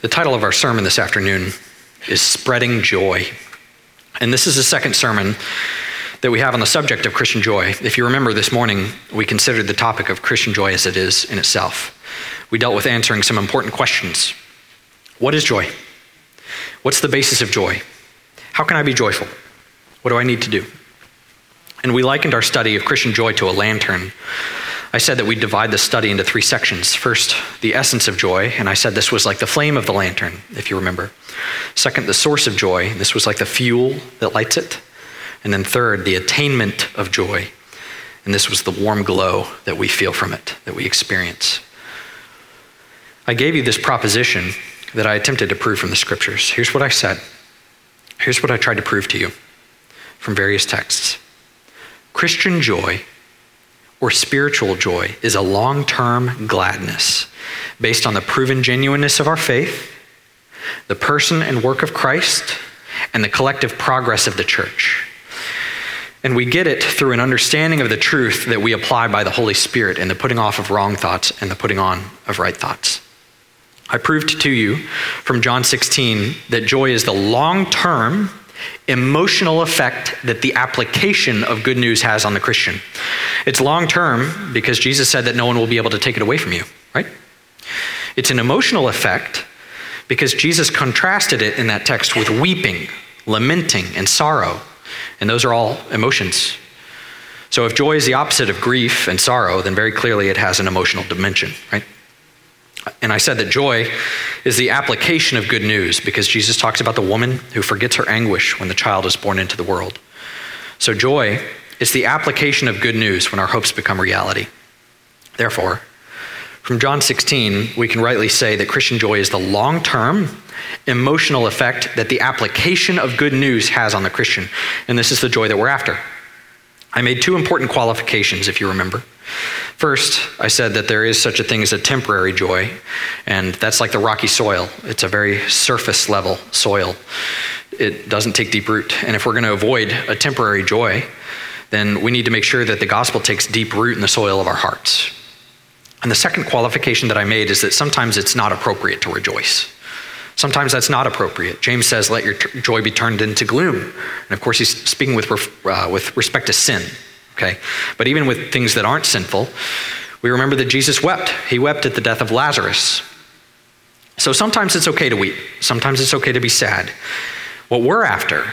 The title of our sermon this afternoon is Spreading Joy. And this is the second sermon that we have on the subject of Christian joy. If you remember this morning, we considered the topic of Christian joy as it is in itself. We dealt with answering some important questions. What is joy? What's the basis of joy? How can I be joyful? What do I need to do? And we likened our study of Christian joy to a lantern. I said that we divide the study into three sections. First, the essence of joy, and I said this was like the flame of the lantern, if you remember. Second, the source of joy, this was like the fuel that lights it. And then third, the attainment of joy, and this was the warm glow that we feel from it, that we experience. I gave you this proposition that I attempted to prove from the scriptures. Here's what I said. Here's what I tried to prove to you from various texts Christian joy or spiritual joy is a long term gladness based on the proven genuineness of our faith, the person and work of Christ, and the collective progress of the church. And we get it through an understanding of the truth that we apply by the Holy Spirit and the putting off of wrong thoughts and the putting on of right thoughts. I proved to you from John 16 that joy is the long term emotional effect that the application of good news has on the Christian. It's long term because Jesus said that no one will be able to take it away from you, right? It's an emotional effect because Jesus contrasted it in that text with weeping, lamenting, and sorrow. And those are all emotions. So if joy is the opposite of grief and sorrow, then very clearly it has an emotional dimension, right? And I said that joy is the application of good news because Jesus talks about the woman who forgets her anguish when the child is born into the world. So joy is the application of good news when our hopes become reality. Therefore, from John 16, we can rightly say that Christian joy is the long term emotional effect that the application of good news has on the Christian. And this is the joy that we're after. I made two important qualifications, if you remember. First, I said that there is such a thing as a temporary joy, and that's like the rocky soil. It's a very surface level soil. It doesn't take deep root. And if we're going to avoid a temporary joy, then we need to make sure that the gospel takes deep root in the soil of our hearts. And the second qualification that I made is that sometimes it's not appropriate to rejoice. Sometimes that's not appropriate. James says, let your t- joy be turned into gloom. And of course, he's speaking with, uh, with respect to sin, okay? But even with things that aren't sinful, we remember that Jesus wept. He wept at the death of Lazarus. So sometimes it's okay to weep, sometimes it's okay to be sad. What we're after,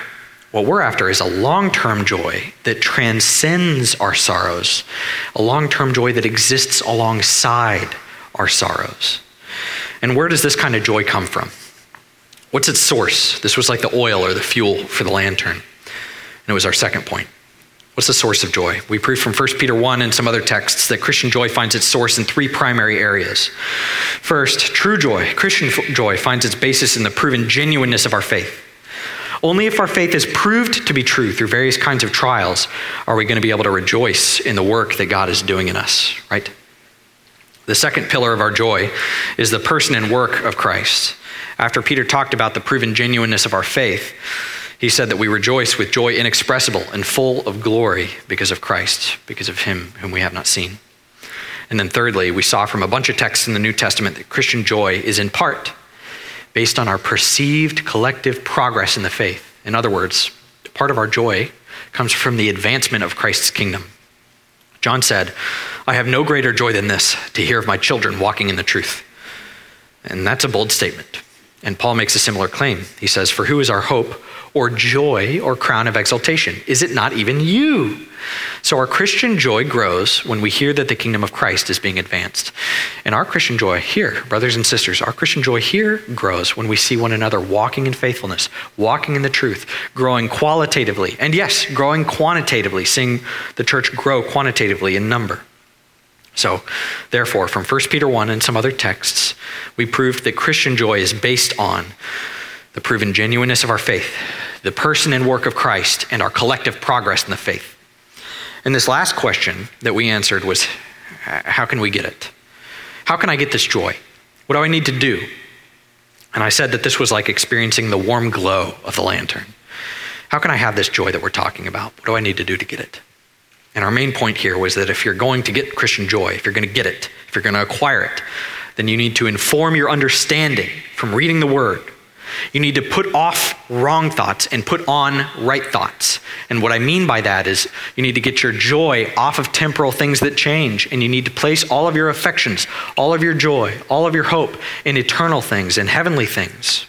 what we're after is a long term joy that transcends our sorrows, a long term joy that exists alongside our sorrows. And where does this kind of joy come from? What's its source? This was like the oil or the fuel for the lantern. And it was our second point. What's the source of joy? We prove from 1 Peter 1 and some other texts that Christian joy finds its source in three primary areas. First, true joy, Christian joy, finds its basis in the proven genuineness of our faith. Only if our faith is proved to be true through various kinds of trials are we going to be able to rejoice in the work that God is doing in us, right? The second pillar of our joy is the person and work of Christ. After Peter talked about the proven genuineness of our faith, he said that we rejoice with joy inexpressible and full of glory because of Christ, because of him whom we have not seen. And then, thirdly, we saw from a bunch of texts in the New Testament that Christian joy is in part based on our perceived collective progress in the faith. In other words, part of our joy comes from the advancement of Christ's kingdom. John said, I have no greater joy than this to hear of my children walking in the truth. And that's a bold statement. And Paul makes a similar claim. He says, For who is our hope or joy or crown of exaltation? Is it not even you? So our Christian joy grows when we hear that the kingdom of Christ is being advanced. And our Christian joy here, brothers and sisters, our Christian joy here grows when we see one another walking in faithfulness, walking in the truth, growing qualitatively, and yes, growing quantitatively, seeing the church grow quantitatively in number. So, therefore, from 1 Peter 1 and some other texts, we proved that Christian joy is based on the proven genuineness of our faith, the person and work of Christ, and our collective progress in the faith. And this last question that we answered was how can we get it? How can I get this joy? What do I need to do? And I said that this was like experiencing the warm glow of the lantern. How can I have this joy that we're talking about? What do I need to do to get it? And our main point here was that if you're going to get Christian joy, if you're going to get it, if you're going to acquire it, then you need to inform your understanding from reading the Word. You need to put off wrong thoughts and put on right thoughts. And what I mean by that is you need to get your joy off of temporal things that change, and you need to place all of your affections, all of your joy, all of your hope in eternal things, in heavenly things.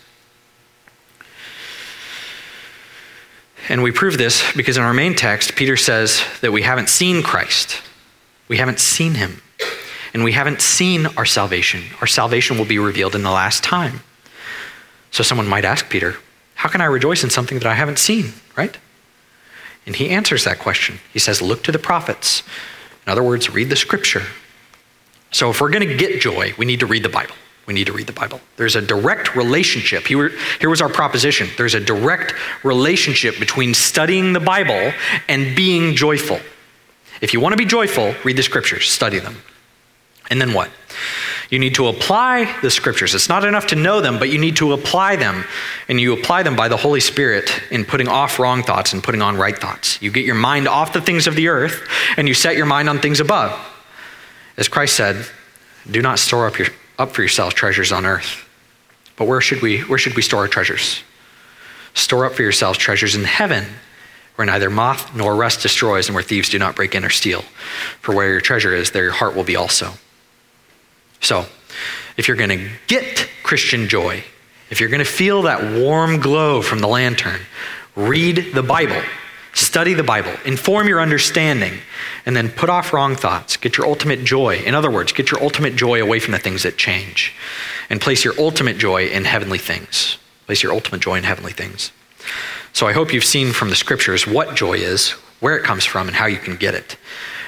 And we prove this because in our main text, Peter says that we haven't seen Christ. We haven't seen him. And we haven't seen our salvation. Our salvation will be revealed in the last time. So someone might ask Peter, How can I rejoice in something that I haven't seen, right? And he answers that question. He says, Look to the prophets. In other words, read the scripture. So if we're going to get joy, we need to read the Bible we need to read the Bible. There's a direct relationship. Here, was our proposition there's a direct relationship between studying the Bible and being joyful. If you want to be joyful, read the scriptures, study them. And then what? You need to apply the scriptures. It's not enough to know them, but you need to apply them. And you apply them by the Holy Spirit in putting off wrong thoughts and putting on right thoughts. You get your mind off the things of the earth and you set your mind on things above. As Christ said, do not store up your up for yourselves treasures on earth. But where should we where should we store our treasures? Store up for yourselves treasures in heaven, where neither moth nor rust destroys and where thieves do not break in or steal. For where your treasure is, there your heart will be also. So, if you're going to get Christian joy, if you're going to feel that warm glow from the lantern, read the Bible. Study the Bible, inform your understanding, and then put off wrong thoughts. Get your ultimate joy. In other words, get your ultimate joy away from the things that change and place your ultimate joy in heavenly things. Place your ultimate joy in heavenly things. So I hope you've seen from the scriptures what joy is, where it comes from, and how you can get it.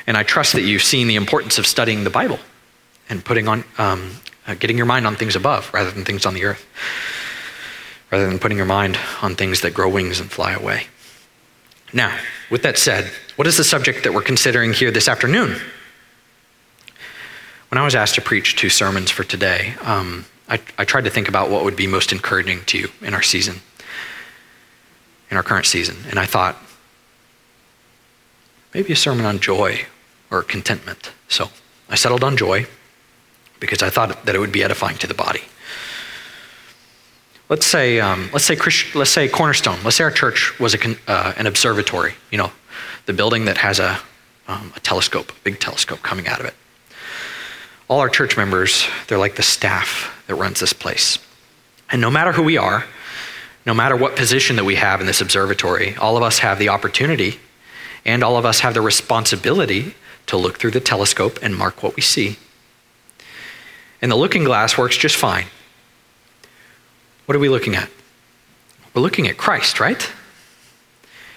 And I trust that you've seen the importance of studying the Bible and putting on, um, uh, getting your mind on things above rather than things on the earth, rather than putting your mind on things that grow wings and fly away. Now, with that said, what is the subject that we're considering here this afternoon? When I was asked to preach two sermons for today, um, I, I tried to think about what would be most encouraging to you in our season, in our current season. And I thought, maybe a sermon on joy or contentment. So I settled on joy because I thought that it would be edifying to the body. Let's say, um, let's say, Christ, let's say Cornerstone. Let's say our church was a, uh, an observatory. You know, the building that has a, um, a telescope, a big telescope coming out of it. All our church members, they're like the staff that runs this place. And no matter who we are, no matter what position that we have in this observatory, all of us have the opportunity and all of us have the responsibility to look through the telescope and mark what we see. And the looking glass works just fine. What are we looking at? We're looking at Christ, right?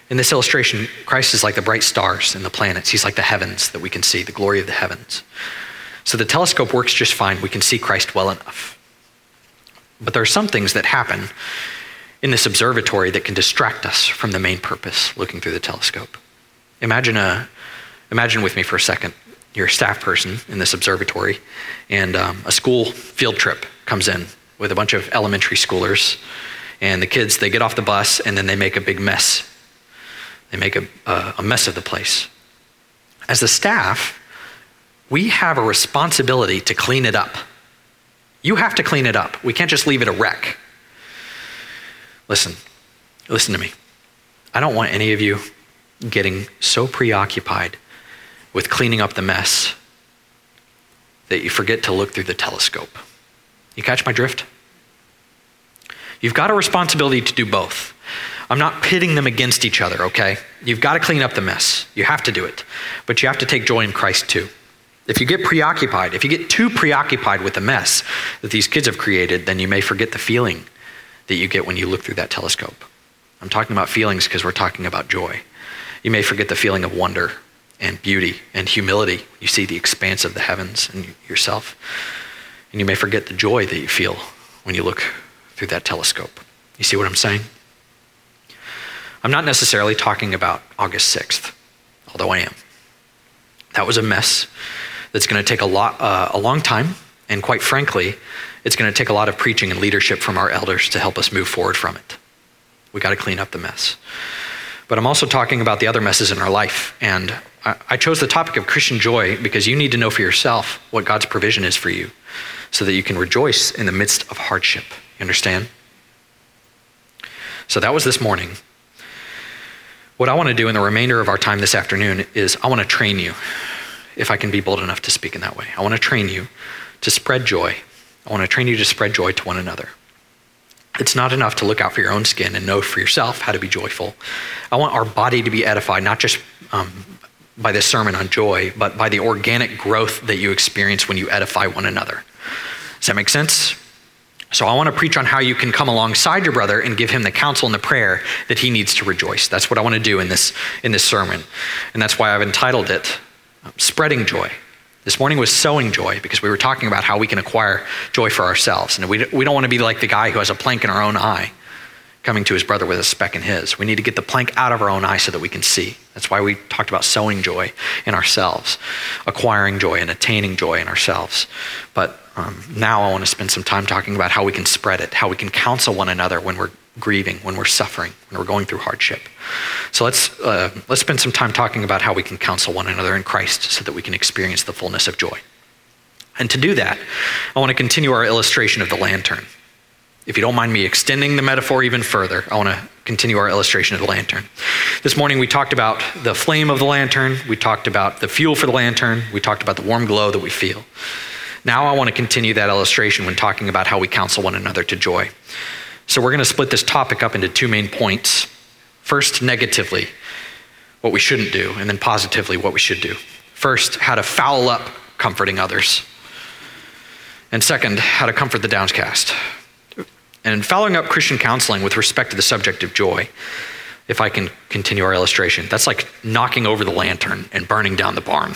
In this illustration, Christ is like the bright stars and the planets. He's like the heavens that we can see, the glory of the heavens. So the telescope works just fine. We can see Christ well enough. But there are some things that happen in this observatory that can distract us from the main purpose, looking through the telescope. Imagine, a, imagine with me for a second. You're a staff person in this observatory, and um, a school field trip comes in with a bunch of elementary schoolers. And the kids, they get off the bus and then they make a big mess. They make a, a mess of the place. As the staff, we have a responsibility to clean it up. You have to clean it up. We can't just leave it a wreck. Listen, listen to me. I don't want any of you getting so preoccupied with cleaning up the mess that you forget to look through the telescope. You catch my drift? You've got a responsibility to do both. I'm not pitting them against each other, okay? You've got to clean up the mess. You have to do it. But you have to take joy in Christ too. If you get preoccupied, if you get too preoccupied with the mess that these kids have created, then you may forget the feeling that you get when you look through that telescope. I'm talking about feelings because we're talking about joy. You may forget the feeling of wonder and beauty and humility. You see the expanse of the heavens and yourself. And you may forget the joy that you feel when you look through that telescope. You see what I'm saying? I'm not necessarily talking about August 6th, although I am. That was a mess that's going to take a, lot, uh, a long time, and quite frankly, it's going to take a lot of preaching and leadership from our elders to help us move forward from it. We got to clean up the mess. But I'm also talking about the other messes in our life. And I, I chose the topic of Christian joy because you need to know for yourself what God's provision is for you so that you can rejoice in the midst of hardship. You understand? So that was this morning. What I want to do in the remainder of our time this afternoon is I want to train you, if I can be bold enough to speak in that way. I want to train you to spread joy. I want to train you to spread joy to one another. It's not enough to look out for your own skin and know for yourself how to be joyful. I want our body to be edified, not just um, by this sermon on joy, but by the organic growth that you experience when you edify one another. Does that make sense? So I want to preach on how you can come alongside your brother and give him the counsel and the prayer that he needs to rejoice. That's what I want to do in this in this sermon. And that's why I've entitled it um, Spreading Joy. This morning was sowing joy because we were talking about how we can acquire joy for ourselves. And we, we don't want to be like the guy who has a plank in our own eye coming to his brother with a speck in his. We need to get the plank out of our own eye so that we can see. That's why we talked about sowing joy in ourselves, acquiring joy and attaining joy in ourselves. But um, now I want to spend some time talking about how we can spread it, how we can counsel one another when we're grieving, when we're suffering, when we're going through hardship. So let's, uh, let's spend some time talking about how we can counsel one another in Christ so that we can experience the fullness of joy. And to do that, I want to continue our illustration of the lantern. If you don't mind me extending the metaphor even further, I want to continue our illustration of the lantern. This morning we talked about the flame of the lantern, we talked about the fuel for the lantern, we talked about the warm glow that we feel. Now I want to continue that illustration when talking about how we counsel one another to joy. So we're going to split this topic up into two main points. First, negatively, what we shouldn't do, and then positively, what we should do. First, how to foul up comforting others. And second, how to comfort the downcast. And following up Christian counseling with respect to the subject of joy, if I can continue our illustration, that's like knocking over the lantern and burning down the barn.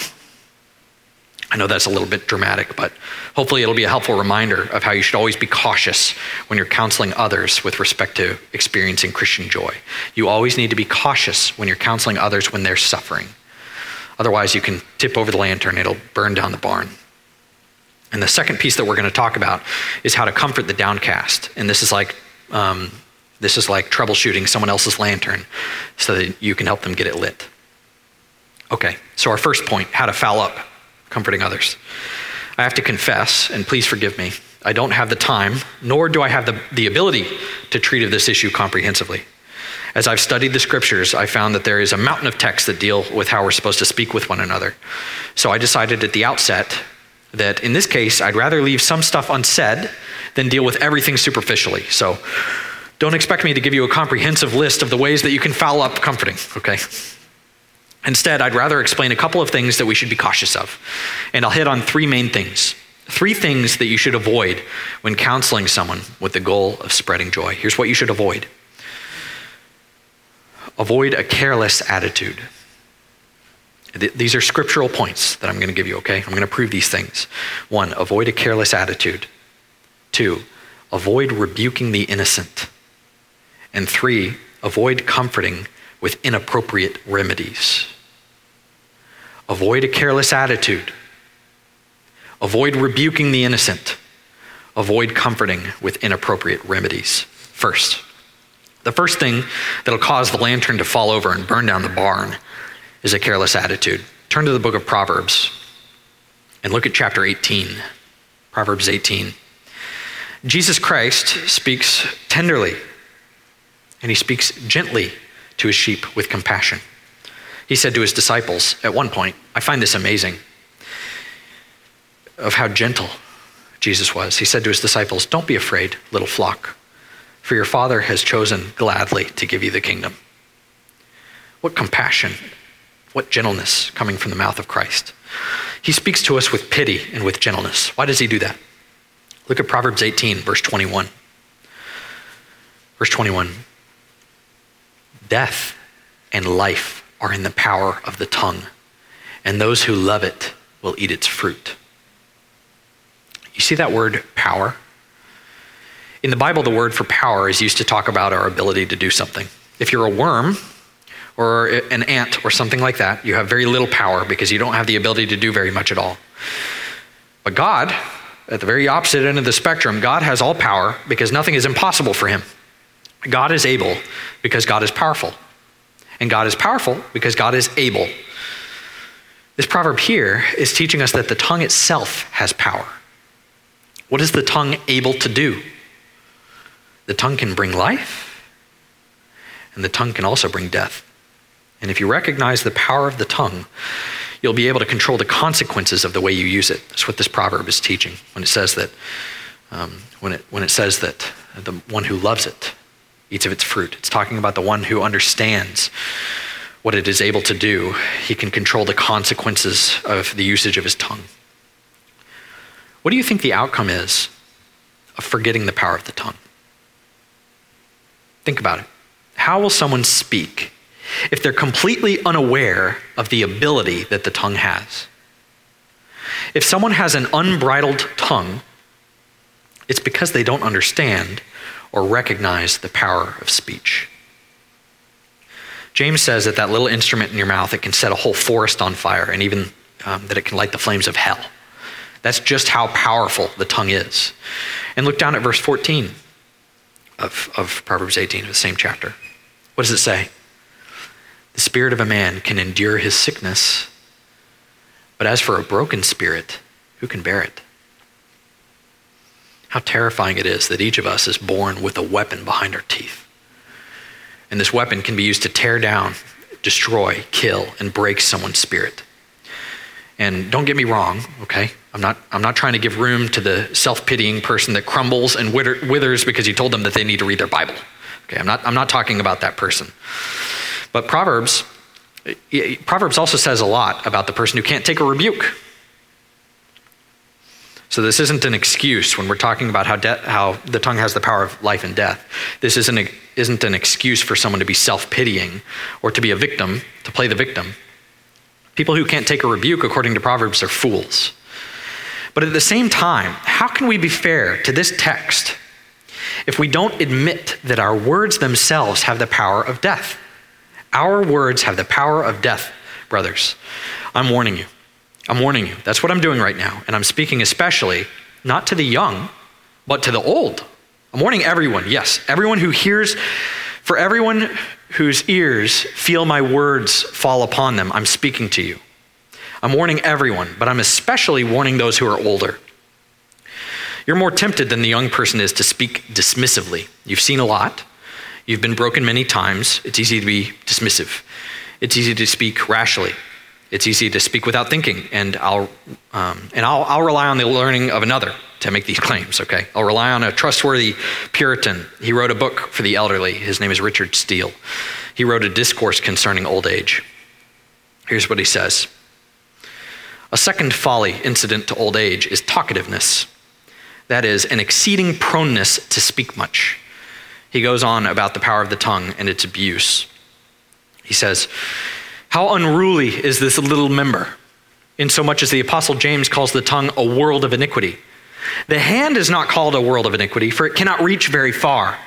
I know that's a little bit dramatic, but hopefully it'll be a helpful reminder of how you should always be cautious when you're counseling others with respect to experiencing Christian joy. You always need to be cautious when you're counseling others when they're suffering. Otherwise, you can tip over the lantern, it'll burn down the barn. And the second piece that we're going to talk about is how to comfort the downcast. And this is like um, this is like troubleshooting someone else's lantern so that you can help them get it lit. Okay, so our first point how to foul up comforting others. I have to confess, and please forgive me, I don't have the time, nor do I have the, the ability to treat of this issue comprehensively. As I've studied the scriptures, I found that there is a mountain of texts that deal with how we're supposed to speak with one another. So I decided at the outset that in this case, I'd rather leave some stuff unsaid than deal with everything superficially. So don't expect me to give you a comprehensive list of the ways that you can foul up comforting, okay? Instead, I'd rather explain a couple of things that we should be cautious of. And I'll hit on three main things. Three things that you should avoid when counseling someone with the goal of spreading joy. Here's what you should avoid avoid a careless attitude. These are scriptural points that I'm going to give you, okay? I'm going to prove these things. One, avoid a careless attitude. Two, avoid rebuking the innocent. And three, avoid comforting with inappropriate remedies. Avoid a careless attitude. Avoid rebuking the innocent. Avoid comforting with inappropriate remedies. First, the first thing that'll cause the lantern to fall over and burn down the barn is a careless attitude. Turn to the book of Proverbs and look at chapter 18. Proverbs 18. Jesus Christ speaks tenderly and he speaks gently to his sheep with compassion. He said to his disciples at one point, I find this amazing of how gentle Jesus was. He said to his disciples, Don't be afraid, little flock, for your Father has chosen gladly to give you the kingdom. What compassion, what gentleness coming from the mouth of Christ. He speaks to us with pity and with gentleness. Why does he do that? Look at Proverbs 18, verse 21. Verse 21 Death and life are in the power of the tongue, and those who love it will eat its fruit. You see that word power? In the Bible, the word for power is used to talk about our ability to do something. If you're a worm or an ant or something like that, you have very little power because you don't have the ability to do very much at all. But God, at the very opposite end of the spectrum, God has all power because nothing is impossible for him. God is able because God is powerful. And God is powerful because God is able. This proverb here is teaching us that the tongue itself has power. What is the tongue able to do? The tongue can bring life, and the tongue can also bring death. And if you recognize the power of the tongue, you'll be able to control the consequences of the way you use it. That's what this proverb is teaching when it says that, um, when, it, when it says that the one who loves it eats of its fruit. It's talking about the one who understands what it is able to do. He can control the consequences of the usage of his tongue. What do you think the outcome is of forgetting the power of the tongue? Think about it. How will someone speak if they're completely unaware of the ability that the tongue has? If someone has an unbridled tongue, it's because they don't understand or recognize the power of speech. James says that that little instrument in your mouth, it can set a whole forest on fire and even um, that it can light the flames of hell. That's just how powerful the tongue is. And look down at verse 14 of, of Proverbs 18, of the same chapter. What does it say? The spirit of a man can endure his sickness, but as for a broken spirit, who can bear it? How terrifying it is that each of us is born with a weapon behind our teeth. And this weapon can be used to tear down, destroy, kill, and break someone's spirit. And don't get me wrong, okay? I'm not, I'm not trying to give room to the self pitying person that crumbles and withers because you told them that they need to read their Bible. Okay, I'm not, I'm not talking about that person. But Proverbs, eh, Proverbs also says a lot about the person who can't take a rebuke. So this isn't an excuse when we're talking about how, de- how the tongue has the power of life and death. This isn't, a, isn't an excuse for someone to be self pitying or to be a victim, to play the victim. People who can't take a rebuke, according to Proverbs, are fools. But at the same time, how can we be fair to this text if we don't admit that our words themselves have the power of death? Our words have the power of death, brothers. I'm warning you. I'm warning you. That's what I'm doing right now. And I'm speaking especially not to the young, but to the old. I'm warning everyone, yes, everyone who hears, for everyone whose ears feel my words fall upon them, I'm speaking to you. I'm warning everyone, but I'm especially warning those who are older. You're more tempted than the young person is to speak dismissively. You've seen a lot. You've been broken many times. It's easy to be dismissive. It's easy to speak rashly. It's easy to speak without thinking, and I'll um, and I'll, I'll rely on the learning of another to make these claims. Okay, I'll rely on a trustworthy Puritan. He wrote a book for the elderly. His name is Richard Steele. He wrote a discourse concerning old age. Here's what he says. A second folly incident to old age is talkativeness. That is, an exceeding proneness to speak much. He goes on about the power of the tongue and its abuse. He says, How unruly is this little member, insomuch as the Apostle James calls the tongue a world of iniquity. The hand is not called a world of iniquity, for it cannot reach very far.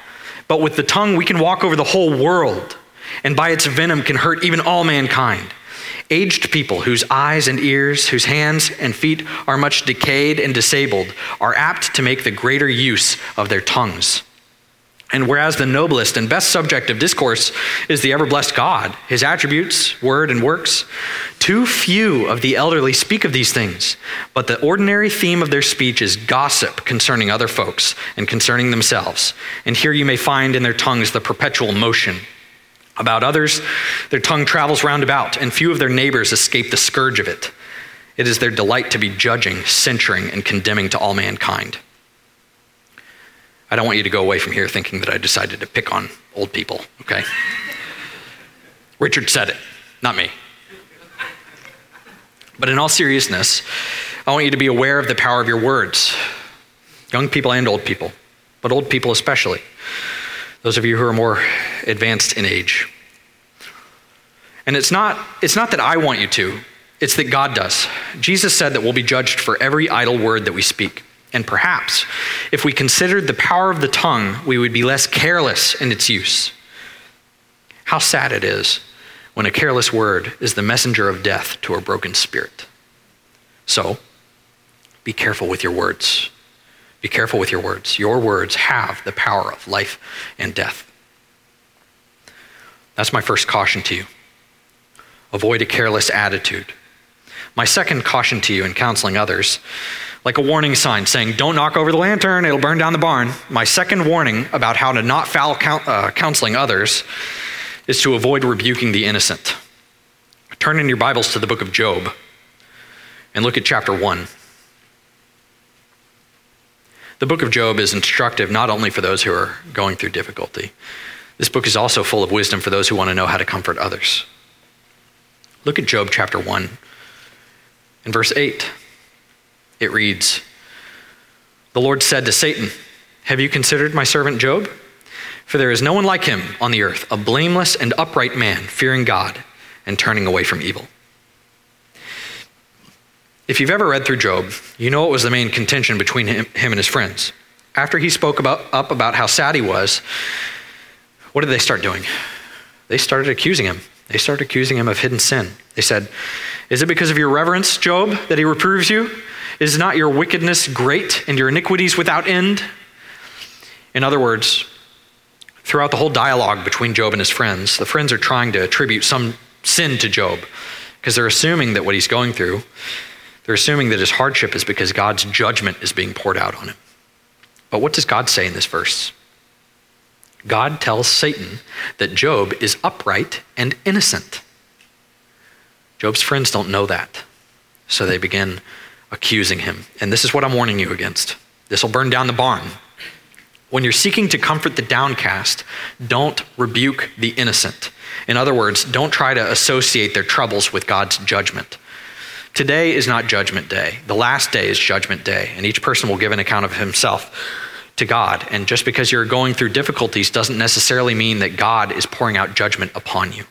But with the tongue, we can walk over the whole world, and by its venom can hurt even all mankind. Aged people whose eyes and ears, whose hands and feet are much decayed and disabled, are apt to make the greater use of their tongues. And whereas the noblest and best subject of discourse is the ever blessed God, his attributes, word, and works, too few of the elderly speak of these things. But the ordinary theme of their speech is gossip concerning other folks and concerning themselves. And here you may find in their tongues the perpetual motion about others, their tongue travels round about, and few of their neighbors escape the scourge of it. It is their delight to be judging, censuring, and condemning to all mankind. I don't want you to go away from here thinking that I decided to pick on old people, okay? Richard said it, not me. But in all seriousness, I want you to be aware of the power of your words, young people and old people, but old people especially those of you who are more advanced in age. And it's not, it's not that I want you to, It's that God does. Jesus said that we'll be judged for every idle word that we speak. And perhaps, if we considered the power of the tongue, we would be less careless in its use. How sad it is when a careless word is the messenger of death to a broken spirit. So, be careful with your words. Be careful with your words. Your words have the power of life and death. That's my first caution to you. Avoid a careless attitude. My second caution to you in counseling others, like a warning sign saying, don't knock over the lantern, it'll burn down the barn. My second warning about how to not foul uh, counseling others is to avoid rebuking the innocent. Turn in your Bibles to the book of Job and look at chapter 1. The book of Job is instructive not only for those who are going through difficulty, this book is also full of wisdom for those who want to know how to comfort others. Look at Job chapter 1 and verse 8. It reads The Lord said to Satan, Have you considered my servant Job? For there is no one like him on the earth, a blameless and upright man, fearing God and turning away from evil. If you've ever read through Job, you know what was the main contention between him, him and his friends. After he spoke about, up about how sad he was, what did they start doing? They started accusing him. They started accusing him of hidden sin. They said, Is it because of your reverence, Job, that he reproves you? Is not your wickedness great and your iniquities without end? In other words, throughout the whole dialogue between Job and his friends, the friends are trying to attribute some sin to Job because they're assuming that what he's going through they're assuming that his hardship is because God's judgment is being poured out on him. But what does God say in this verse? God tells Satan that Job is upright and innocent. Job's friends don't know that. So they begin accusing him. And this is what I'm warning you against. This will burn down the barn. When you're seeking to comfort the downcast, don't rebuke the innocent. In other words, don't try to associate their troubles with God's judgment. Today is not judgment day. The last day is judgment day, and each person will give an account of himself to God. And just because you're going through difficulties doesn't necessarily mean that God is pouring out judgment upon you.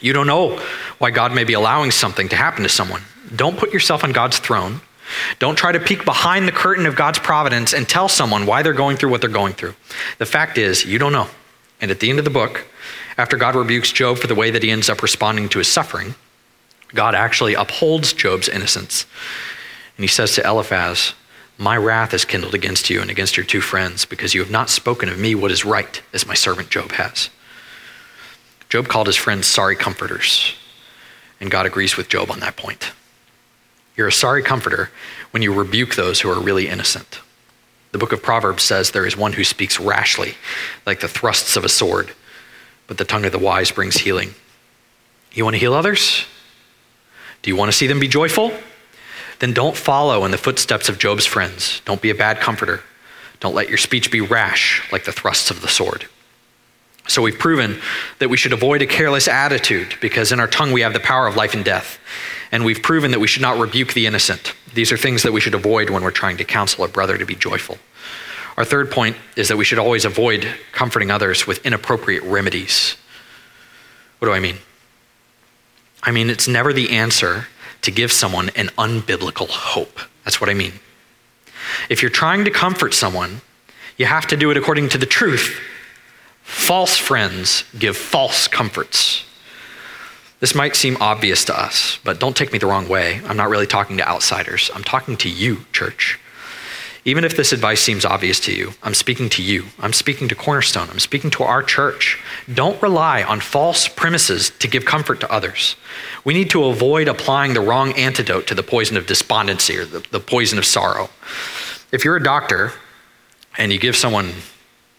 You don't know why God may be allowing something to happen to someone. Don't put yourself on God's throne. Don't try to peek behind the curtain of God's providence and tell someone why they're going through what they're going through. The fact is, you don't know. And at the end of the book, after God rebukes Job for the way that he ends up responding to his suffering, God actually upholds Job's innocence. And he says to Eliphaz, My wrath is kindled against you and against your two friends, because you have not spoken of me what is right, as my servant Job has. Job called his friends sorry comforters, and God agrees with Job on that point. You're a sorry comforter when you rebuke those who are really innocent. The book of Proverbs says there is one who speaks rashly, like the thrusts of a sword, but the tongue of the wise brings healing. You want to heal others? Do you want to see them be joyful? Then don't follow in the footsteps of Job's friends. Don't be a bad comforter. Don't let your speech be rash like the thrusts of the sword. So we've proven that we should avoid a careless attitude because in our tongue we have the power of life and death. And we've proven that we should not rebuke the innocent. These are things that we should avoid when we're trying to counsel a brother to be joyful. Our third point is that we should always avoid comforting others with inappropriate remedies. What do I mean? I mean, it's never the answer to give someone an unbiblical hope. That's what I mean. If you're trying to comfort someone, you have to do it according to the truth. False friends give false comforts. This might seem obvious to us, but don't take me the wrong way. I'm not really talking to outsiders. I'm talking to you, church. Even if this advice seems obvious to you, I'm speaking to you. I'm speaking to Cornerstone. I'm speaking to our church. Don't rely on false premises to give comfort to others. We need to avoid applying the wrong antidote to the poison of despondency or the, the poison of sorrow. If you're a doctor and you give someone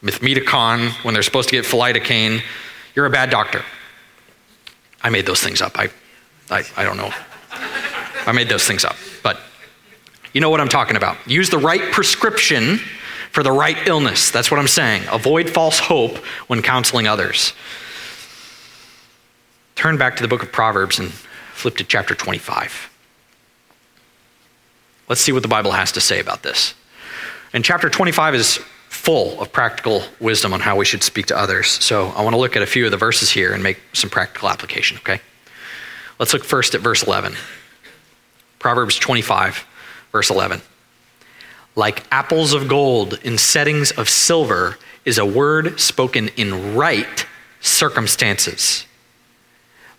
methimidine when they're supposed to get philidocane, you're a bad doctor. I made those things up. I, I, I don't know. I made those things up. But you know what I'm talking about. Use the right prescription for the right illness. That's what I'm saying. Avoid false hope when counseling others. Turn back to the book of Proverbs and flip to chapter 25. Let's see what the Bible has to say about this. And chapter 25 is full of practical wisdom on how we should speak to others. So I want to look at a few of the verses here and make some practical application, okay? Let's look first at verse 11. Proverbs 25, verse 11. Like apples of gold in settings of silver is a word spoken in right circumstances.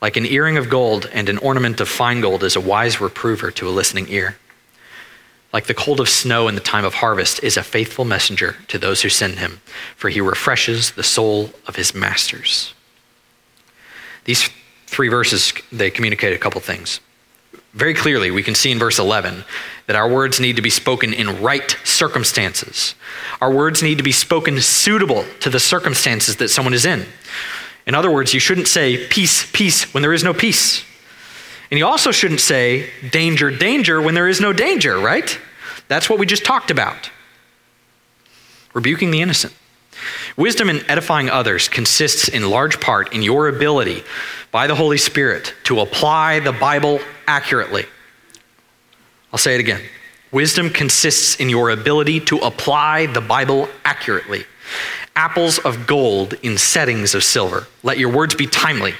Like an earring of gold and an ornament of fine gold is a wise reprover to a listening ear. Like the cold of snow in the time of harvest is a faithful messenger to those who send him, for he refreshes the soul of his masters. These three verses, they communicate a couple things. Very clearly, we can see in verse 11 that our words need to be spoken in right circumstances. Our words need to be spoken suitable to the circumstances that someone is in. In other words, you shouldn't say peace, peace when there is no peace. And you also shouldn't say danger, danger when there is no danger, right? That's what we just talked about. Rebuking the innocent. Wisdom in edifying others consists in large part in your ability by the Holy Spirit to apply the Bible accurately. I'll say it again. Wisdom consists in your ability to apply the Bible accurately. Apples of gold in settings of silver. Let your words be timely.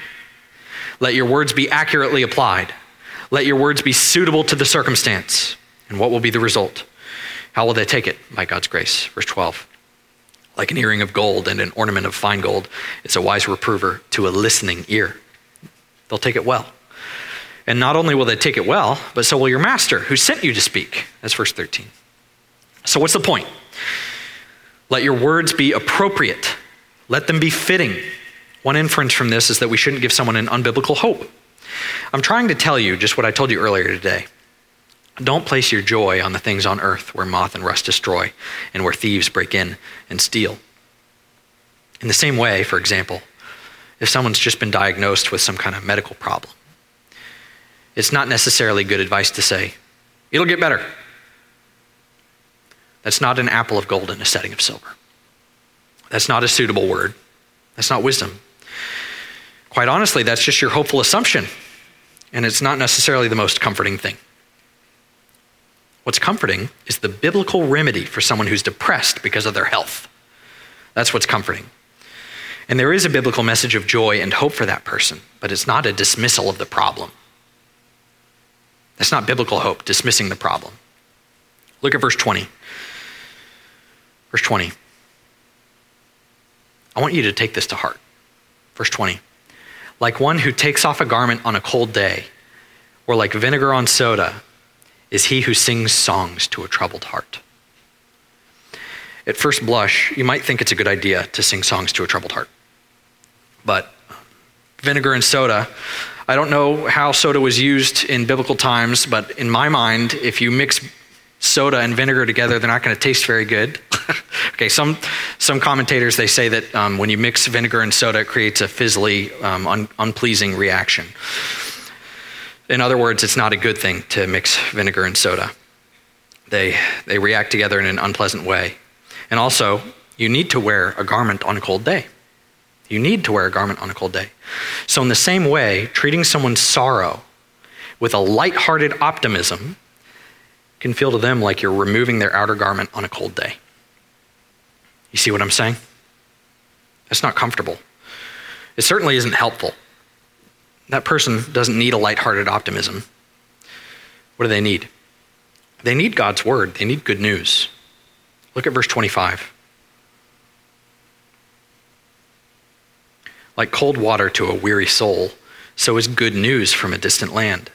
Let your words be accurately applied. Let your words be suitable to the circumstance. And what will be the result? How will they take it? By God's grace. Verse 12 like an earring of gold and an ornament of fine gold. It's a wise reprover to a listening ear. They'll take it well. And not only will they take it well, but so will your master who sent you to speak. That's verse 13. So, what's the point? Let your words be appropriate, let them be fitting. One inference from this is that we shouldn't give someone an unbiblical hope. I'm trying to tell you just what I told you earlier today. Don't place your joy on the things on earth where moth and rust destroy and where thieves break in and steal. In the same way, for example, if someone's just been diagnosed with some kind of medical problem, it's not necessarily good advice to say, it'll get better. That's not an apple of gold in a setting of silver. That's not a suitable word. That's not wisdom. Quite honestly, that's just your hopeful assumption, and it's not necessarily the most comforting thing. What's comforting is the biblical remedy for someone who's depressed because of their health. That's what's comforting. And there is a biblical message of joy and hope for that person, but it's not a dismissal of the problem. That's not biblical hope, dismissing the problem. Look at verse 20. Verse 20. I want you to take this to heart. Verse 20. Like one who takes off a garment on a cold day, or like vinegar on soda is he who sings songs to a troubled heart. At first blush, you might think it's a good idea to sing songs to a troubled heart. But vinegar and soda, I don't know how soda was used in biblical times, but in my mind, if you mix soda and vinegar together, they're not going to taste very good. okay, some, some commentators, they say that um, when you mix vinegar and soda, it creates a fizzly, um, un- unpleasing reaction. In other words, it's not a good thing to mix vinegar and soda. They, they react together in an unpleasant way. And also, you need to wear a garment on a cold day. You need to wear a garment on a cold day. So, in the same way, treating someone's sorrow with a light-hearted optimism can feel to them like you're removing their outer garment on a cold day. You see what I'm saying? It's not comfortable. It certainly isn't helpful. That person doesn't need a lighthearted optimism. What do they need? They need God's word, they need good news. Look at verse 25. Like cold water to a weary soul, so is good news from a distant land.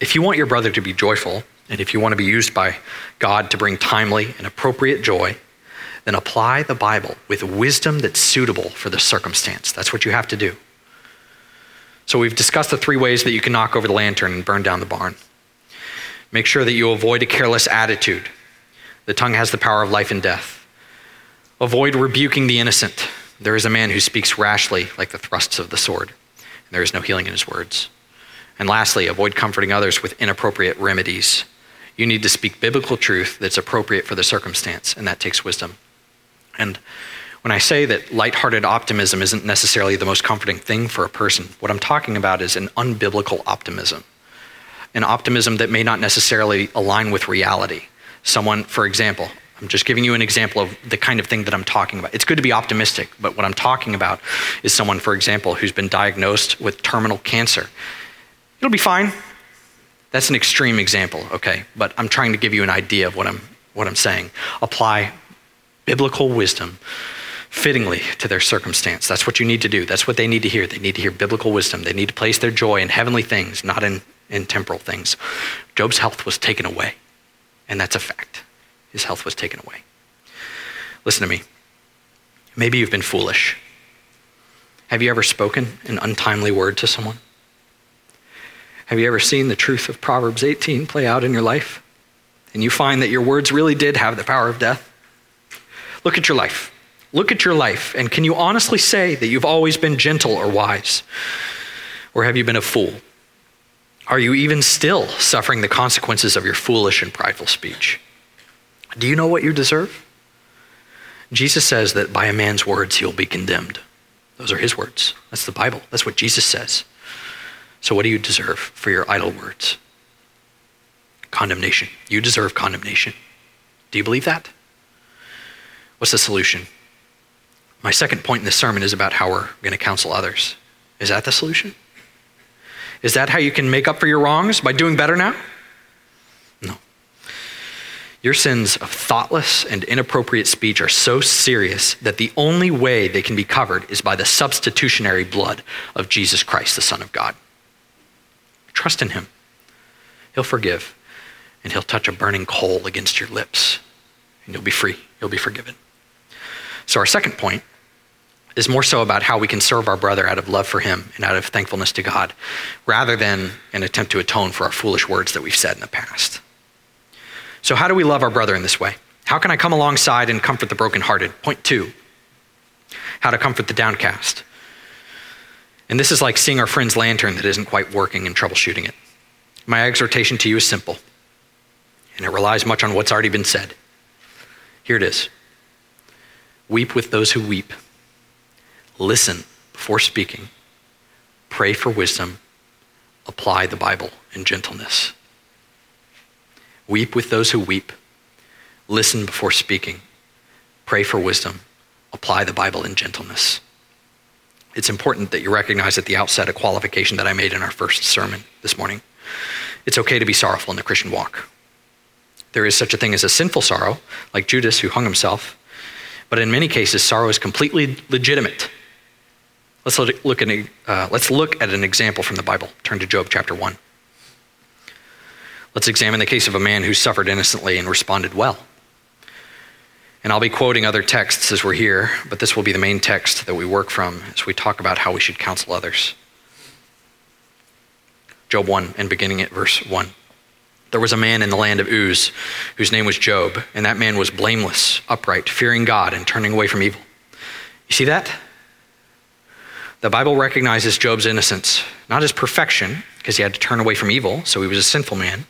If you want your brother to be joyful, and if you want to be used by God to bring timely and appropriate joy, then apply the Bible with wisdom that's suitable for the circumstance. That's what you have to do. So we've discussed the three ways that you can knock over the lantern and burn down the barn. Make sure that you avoid a careless attitude. The tongue has the power of life and death. Avoid rebuking the innocent. There is a man who speaks rashly like the thrusts of the sword, and there is no healing in his words. And lastly, avoid comforting others with inappropriate remedies. You need to speak biblical truth that's appropriate for the circumstance, and that takes wisdom. And when I say that lighthearted optimism isn't necessarily the most comforting thing for a person, what I'm talking about is an unbiblical optimism, an optimism that may not necessarily align with reality. Someone, for example, I'm just giving you an example of the kind of thing that I'm talking about. It's good to be optimistic, but what I'm talking about is someone, for example, who's been diagnosed with terminal cancer. It'll be fine. That's an extreme example, okay? But I'm trying to give you an idea of what I'm, what I'm saying. Apply biblical wisdom fittingly to their circumstance. That's what you need to do. That's what they need to hear. They need to hear biblical wisdom. They need to place their joy in heavenly things, not in, in temporal things. Job's health was taken away, and that's a fact. His health was taken away. Listen to me. Maybe you've been foolish. Have you ever spoken an untimely word to someone? Have you ever seen the truth of Proverbs 18 play out in your life? And you find that your words really did have the power of death? Look at your life. Look at your life. And can you honestly say that you've always been gentle or wise? Or have you been a fool? Are you even still suffering the consequences of your foolish and prideful speech? Do you know what you deserve? Jesus says that by a man's words he'll be condemned. Those are his words. That's the Bible. That's what Jesus says. So, what do you deserve for your idle words? Condemnation. You deserve condemnation. Do you believe that? What's the solution? My second point in this sermon is about how we're going to counsel others. Is that the solution? Is that how you can make up for your wrongs by doing better now? No. Your sins of thoughtless and inappropriate speech are so serious that the only way they can be covered is by the substitutionary blood of Jesus Christ, the Son of God. Trust in Him. He'll forgive, and He'll touch a burning coal against your lips, and you'll be free. You'll be forgiven. So, our second point is more so about how we can serve our brother out of love for him and out of thankfulness to God, rather than an attempt to atone for our foolish words that we've said in the past. So, how do we love our brother in this way? How can I come alongside and comfort the brokenhearted? Point two how to comfort the downcast. And this is like seeing our friend's lantern that isn't quite working and troubleshooting it. My exhortation to you is simple, and it relies much on what's already been said. Here it is Weep with those who weep, listen before speaking, pray for wisdom, apply the Bible in gentleness. Weep with those who weep. Listen before speaking. Pray for wisdom. Apply the Bible in gentleness. It's important that you recognize at the outset a qualification that I made in our first sermon this morning. It's okay to be sorrowful in the Christian walk. There is such a thing as a sinful sorrow, like Judas who hung himself, but in many cases, sorrow is completely legitimate. Let's look, at, uh, let's look at an example from the Bible. Turn to Job chapter 1. Let's examine the case of a man who suffered innocently and responded well. And I'll be quoting other texts as we're here, but this will be the main text that we work from as we talk about how we should counsel others. Job 1, and beginning at verse 1. There was a man in the land of Uz whose name was Job, and that man was blameless, upright, fearing God, and turning away from evil. You see that? The Bible recognizes Job's innocence, not his perfection, because he had to turn away from evil, so he was a sinful man.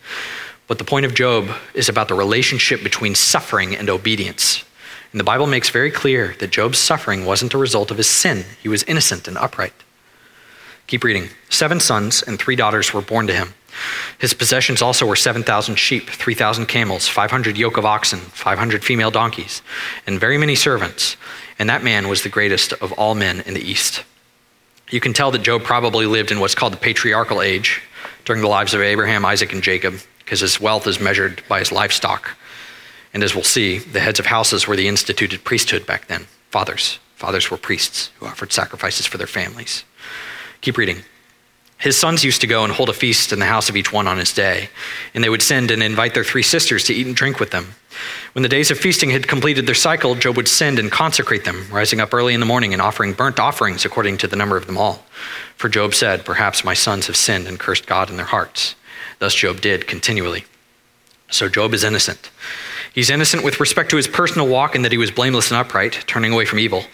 But the point of Job is about the relationship between suffering and obedience. And the Bible makes very clear that Job's suffering wasn't a result of his sin, he was innocent and upright. Keep reading. Seven sons and three daughters were born to him. His possessions also were 7,000 sheep, 3,000 camels, 500 yoke of oxen, 500 female donkeys, and very many servants. And that man was the greatest of all men in the East. You can tell that Job probably lived in what's called the patriarchal age during the lives of Abraham, Isaac, and Jacob, because his wealth is measured by his livestock. And as we'll see, the heads of houses were the instituted priesthood back then. Fathers. Fathers were priests who offered sacrifices for their families. Keep reading. His sons used to go and hold a feast in the house of each one on his day, and they would send and invite their three sisters to eat and drink with them. When the days of feasting had completed their cycle, Job would send and consecrate them, rising up early in the morning and offering burnt offerings according to the number of them all. For Job said, Perhaps my sons have sinned and cursed God in their hearts. Thus Job did continually. So Job is innocent. He's innocent with respect to his personal walk in that he was blameless and upright, turning away from evil.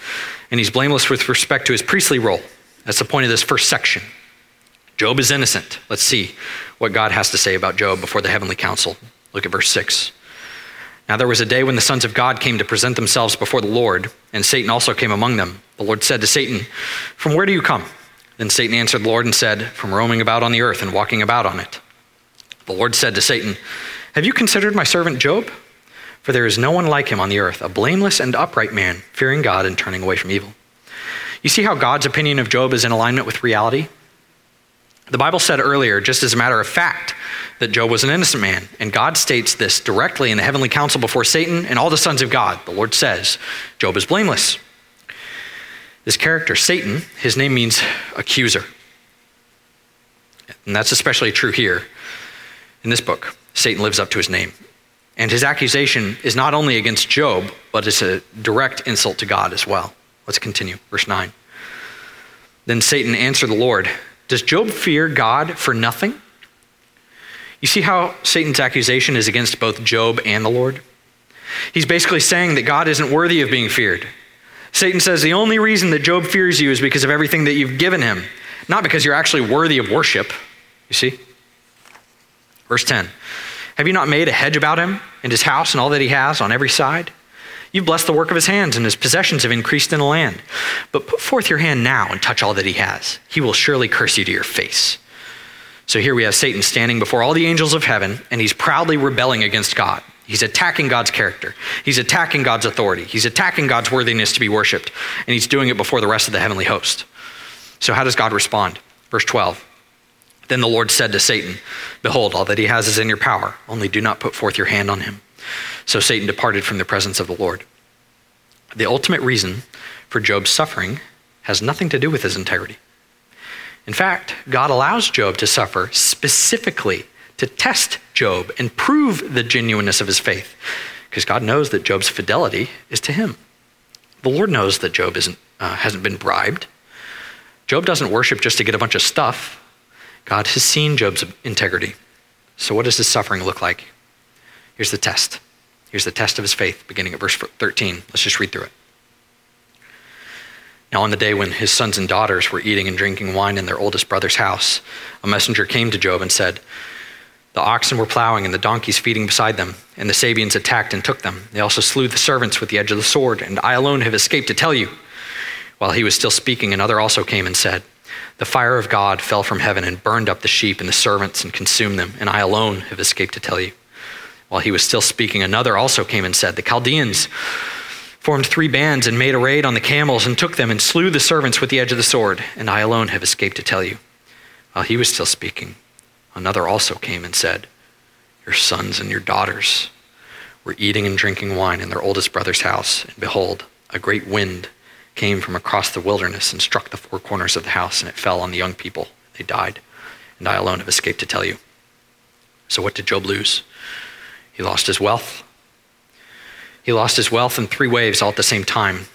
And he's blameless with respect to his priestly role. That's the point of this first section. Job is innocent. Let's see what God has to say about Job before the heavenly council. Look at verse 6. Now there was a day when the sons of God came to present themselves before the Lord, and Satan also came among them. The Lord said to Satan, From where do you come? Then Satan answered the Lord and said, From roaming about on the earth and walking about on it. The Lord said to Satan, Have you considered my servant Job? For there is no one like him on the earth, a blameless and upright man, fearing God and turning away from evil. You see how God's opinion of Job is in alignment with reality? The Bible said earlier, just as a matter of fact, that Job was an innocent man. And God states this directly in the heavenly council before Satan and all the sons of God. The Lord says, Job is blameless. This character, Satan, his name means accuser. And that's especially true here in this book. Satan lives up to his name. And his accusation is not only against Job, but it's a direct insult to God as well. Let's continue. Verse 9. Then Satan answered the Lord Does Job fear God for nothing? You see how Satan's accusation is against both Job and the Lord? He's basically saying that God isn't worthy of being feared. Satan says the only reason that Job fears you is because of everything that you've given him, not because you're actually worthy of worship. You see? Verse 10 Have you not made a hedge about him and his house and all that he has on every side? You've blessed the work of his hands, and his possessions have increased in the land. But put forth your hand now and touch all that he has. He will surely curse you to your face. So here we have Satan standing before all the angels of heaven, and he's proudly rebelling against God. He's attacking God's character. He's attacking God's authority. He's attacking God's worthiness to be worshiped. And he's doing it before the rest of the heavenly host. So, how does God respond? Verse 12 Then the Lord said to Satan, Behold, all that he has is in your power, only do not put forth your hand on him. So Satan departed from the presence of the Lord. The ultimate reason for Job's suffering has nothing to do with his integrity. In fact, God allows Job to suffer specifically to test Job and prove the genuineness of his faith, because God knows that Job's fidelity is to him. The Lord knows that Job isn't, uh, hasn't been bribed. Job doesn't worship just to get a bunch of stuff. God has seen Job's integrity. So, what does his suffering look like? Here's the test. Here's the test of his faith, beginning at verse 13. Let's just read through it. Now, on the day when his sons and daughters were eating and drinking wine in their oldest brother's house, a messenger came to Job and said, the oxen were plowing and the donkeys feeding beside them, and the Sabeans attacked and took them. They also slew the servants with the edge of the sword, and I alone have escaped to tell you. While he was still speaking, another also came and said, The fire of God fell from heaven and burned up the sheep and the servants and consumed them, and I alone have escaped to tell you. While he was still speaking, another also came and said, The Chaldeans formed three bands and made a raid on the camels and took them and slew the servants with the edge of the sword, and I alone have escaped to tell you. While he was still speaking, Another also came and said, Your sons and your daughters were eating and drinking wine in their oldest brother's house, and behold, a great wind came from across the wilderness and struck the four corners of the house, and it fell on the young people. They died, and I alone have escaped to tell you. So, what did Job lose? He lost his wealth. He lost his wealth in three waves all at the same time.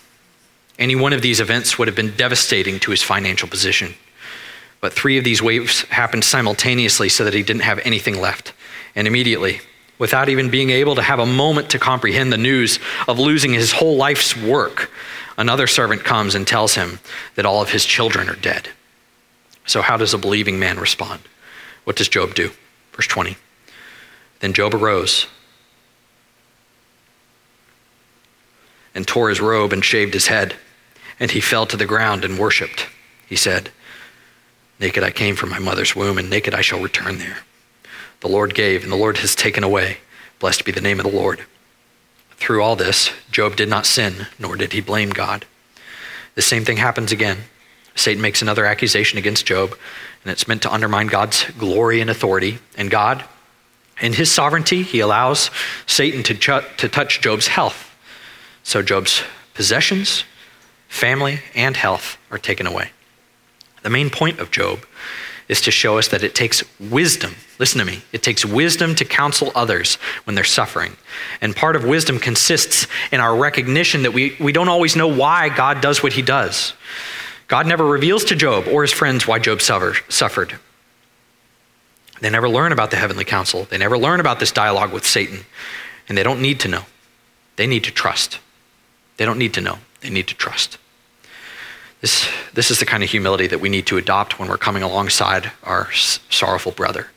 Any one of these events would have been devastating to his financial position. But three of these waves happened simultaneously so that he didn't have anything left. And immediately, without even being able to have a moment to comprehend the news of losing his whole life's work, another servant comes and tells him that all of his children are dead. So, how does a believing man respond? What does Job do? Verse 20. Then Job arose and tore his robe and shaved his head, and he fell to the ground and worshiped. He said, Naked I came from my mother's womb, and naked I shall return there. The Lord gave, and the Lord has taken away. Blessed be the name of the Lord. Through all this, Job did not sin, nor did he blame God. The same thing happens again. Satan makes another accusation against Job, and it's meant to undermine God's glory and authority. And God, in his sovereignty, he allows Satan to, ch- to touch Job's health. So Job's possessions, family, and health are taken away. The main point of Job is to show us that it takes wisdom. Listen to me. It takes wisdom to counsel others when they're suffering. And part of wisdom consists in our recognition that we, we don't always know why God does what he does. God never reveals to Job or his friends why Job suffered. They never learn about the heavenly council. They never learn about this dialogue with Satan. And they don't need to know. They need to trust. They don't need to know. They need to trust. This, this is the kind of humility that we need to adopt when we're coming alongside our sorrowful brother.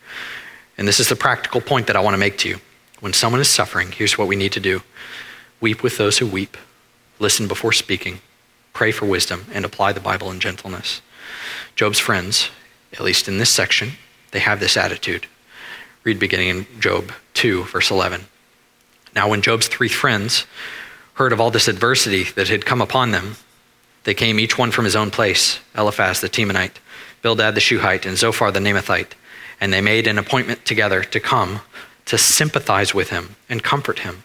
And this is the practical point that I want to make to you. When someone is suffering, here's what we need to do weep with those who weep, listen before speaking, pray for wisdom, and apply the Bible in gentleness. Job's friends, at least in this section, they have this attitude. Read beginning in Job 2, verse 11. Now, when Job's three friends heard of all this adversity that had come upon them, they came each one from his own place Eliphaz the Temanite, Bildad the Shuhite, and Zophar the Naamathite. And they made an appointment together to come to sympathize with him and comfort him.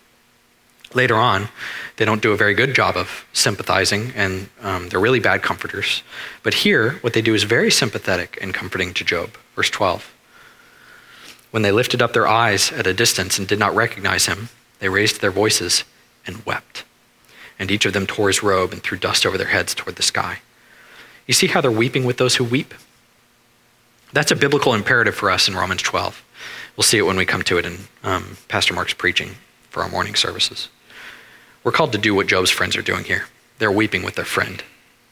Later on, they don't do a very good job of sympathizing, and um, they're really bad comforters. But here, what they do is very sympathetic and comforting to Job. Verse 12. When they lifted up their eyes at a distance and did not recognize him, they raised their voices and wept. And each of them tore his robe and threw dust over their heads toward the sky. You see how they're weeping with those who weep? That's a biblical imperative for us in Romans 12. We'll see it when we come to it in um, Pastor Mark's preaching for our morning services. We're called to do what Job's friends are doing here. They're weeping with their friend,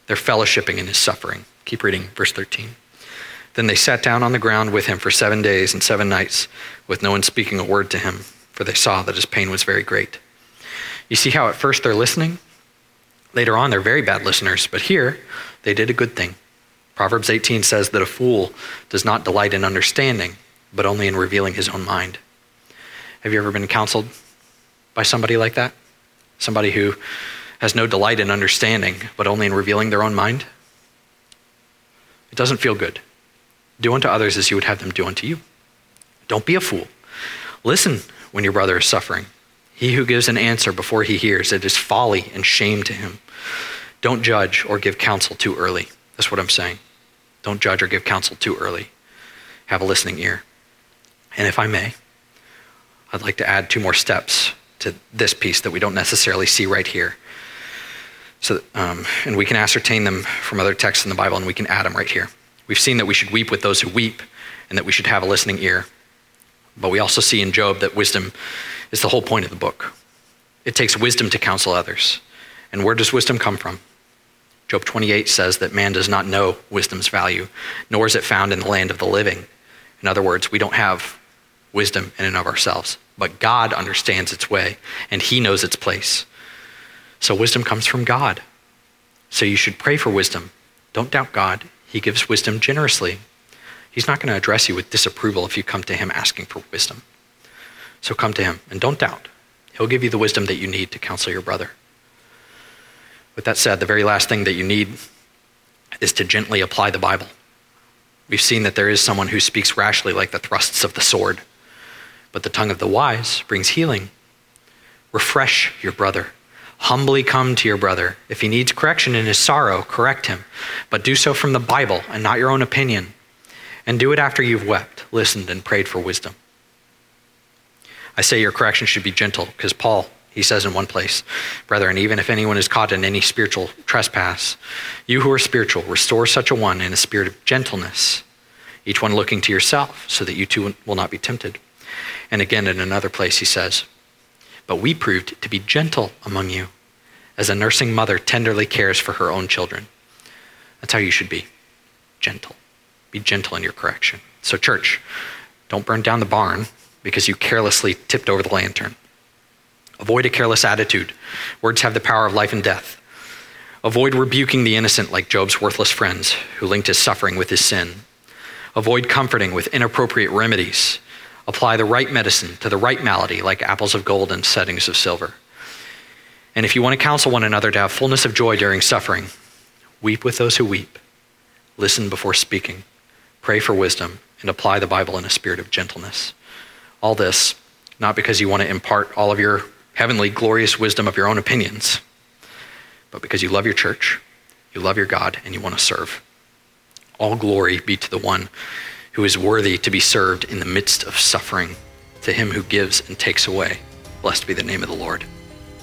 they're fellowshipping in his suffering. Keep reading, verse 13. Then they sat down on the ground with him for seven days and seven nights, with no one speaking a word to him, for they saw that his pain was very great. You see how at first they're listening? Later on, they're very bad listeners, but here they did a good thing. Proverbs 18 says that a fool does not delight in understanding, but only in revealing his own mind. Have you ever been counseled by somebody like that? Somebody who has no delight in understanding, but only in revealing their own mind? It doesn't feel good. Do unto others as you would have them do unto you. Don't be a fool. Listen when your brother is suffering. He who gives an answer before he hears, it is folly and shame to him. Don't judge or give counsel too early. That's what I'm saying. Don't judge or give counsel too early. Have a listening ear. And if I may, I'd like to add two more steps to this piece that we don't necessarily see right here. So, um, and we can ascertain them from other texts in the Bible, and we can add them right here. We've seen that we should weep with those who weep, and that we should have a listening ear. But we also see in Job that wisdom is the whole point of the book. It takes wisdom to counsel others. And where does wisdom come from? Job 28 says that man does not know wisdom's value, nor is it found in the land of the living. In other words, we don't have wisdom in and of ourselves, but God understands its way and he knows its place. So wisdom comes from God. So you should pray for wisdom. Don't doubt God. He gives wisdom generously. He's not going to address you with disapproval if you come to him asking for wisdom. So come to him and don't doubt. He'll give you the wisdom that you need to counsel your brother. With that said, the very last thing that you need is to gently apply the Bible. We've seen that there is someone who speaks rashly like the thrusts of the sword, but the tongue of the wise brings healing. Refresh your brother. Humbly come to your brother. If he needs correction in his sorrow, correct him, but do so from the Bible and not your own opinion. And do it after you've wept, listened, and prayed for wisdom. I say your correction should be gentle because Paul, he says in one place, Brethren, even if anyone is caught in any spiritual trespass, you who are spiritual, restore such a one in a spirit of gentleness, each one looking to yourself, so that you too will not be tempted. And again, in another place, he says, But we proved to be gentle among you, as a nursing mother tenderly cares for her own children. That's how you should be gentle. Be gentle in your correction. So, church, don't burn down the barn because you carelessly tipped over the lantern. Avoid a careless attitude. Words have the power of life and death. Avoid rebuking the innocent like Job's worthless friends who linked his suffering with his sin. Avoid comforting with inappropriate remedies. Apply the right medicine to the right malady like apples of gold and settings of silver. And if you want to counsel one another to have fullness of joy during suffering, weep with those who weep. Listen before speaking. Pray for wisdom and apply the Bible in a spirit of gentleness. All this, not because you want to impart all of your heavenly, glorious wisdom of your own opinions, but because you love your church, you love your God, and you want to serve. All glory be to the one who is worthy to be served in the midst of suffering, to him who gives and takes away. Blessed be the name of the Lord.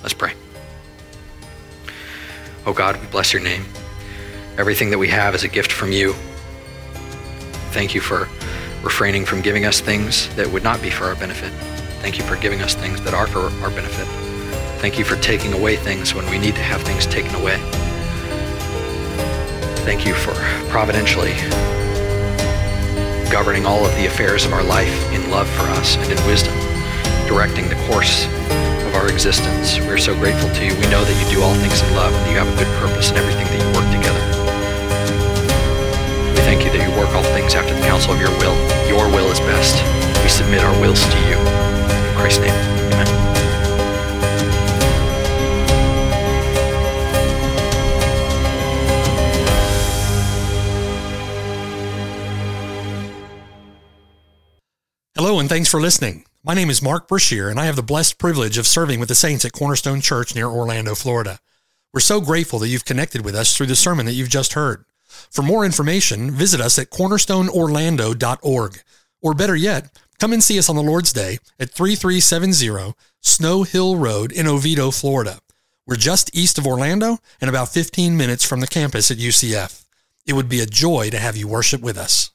Let's pray. Oh God, we bless your name. Everything that we have is a gift from you. Thank you for refraining from giving us things that would not be for our benefit. Thank you for giving us things that are for our benefit. Thank you for taking away things when we need to have things taken away. Thank you for providentially governing all of the affairs of our life in love for us and in wisdom, directing the course of our existence. We're so grateful to you. We know that you do all things in love and you have a good purpose in everything that you work together work all things after the counsel of your will. Your will is best. We submit our wills to you. In Christ's name, amen. Hello, and thanks for listening. My name is Mark Brashear, and I have the blessed privilege of serving with the saints at Cornerstone Church near Orlando, Florida. We're so grateful that you've connected with us through the sermon that you've just heard. For more information, visit us at cornerstoneorlando.org. Or better yet, come and see us on the Lord's Day at 3370 Snow Hill Road in Oviedo, Florida. We're just east of Orlando and about 15 minutes from the campus at UCF. It would be a joy to have you worship with us.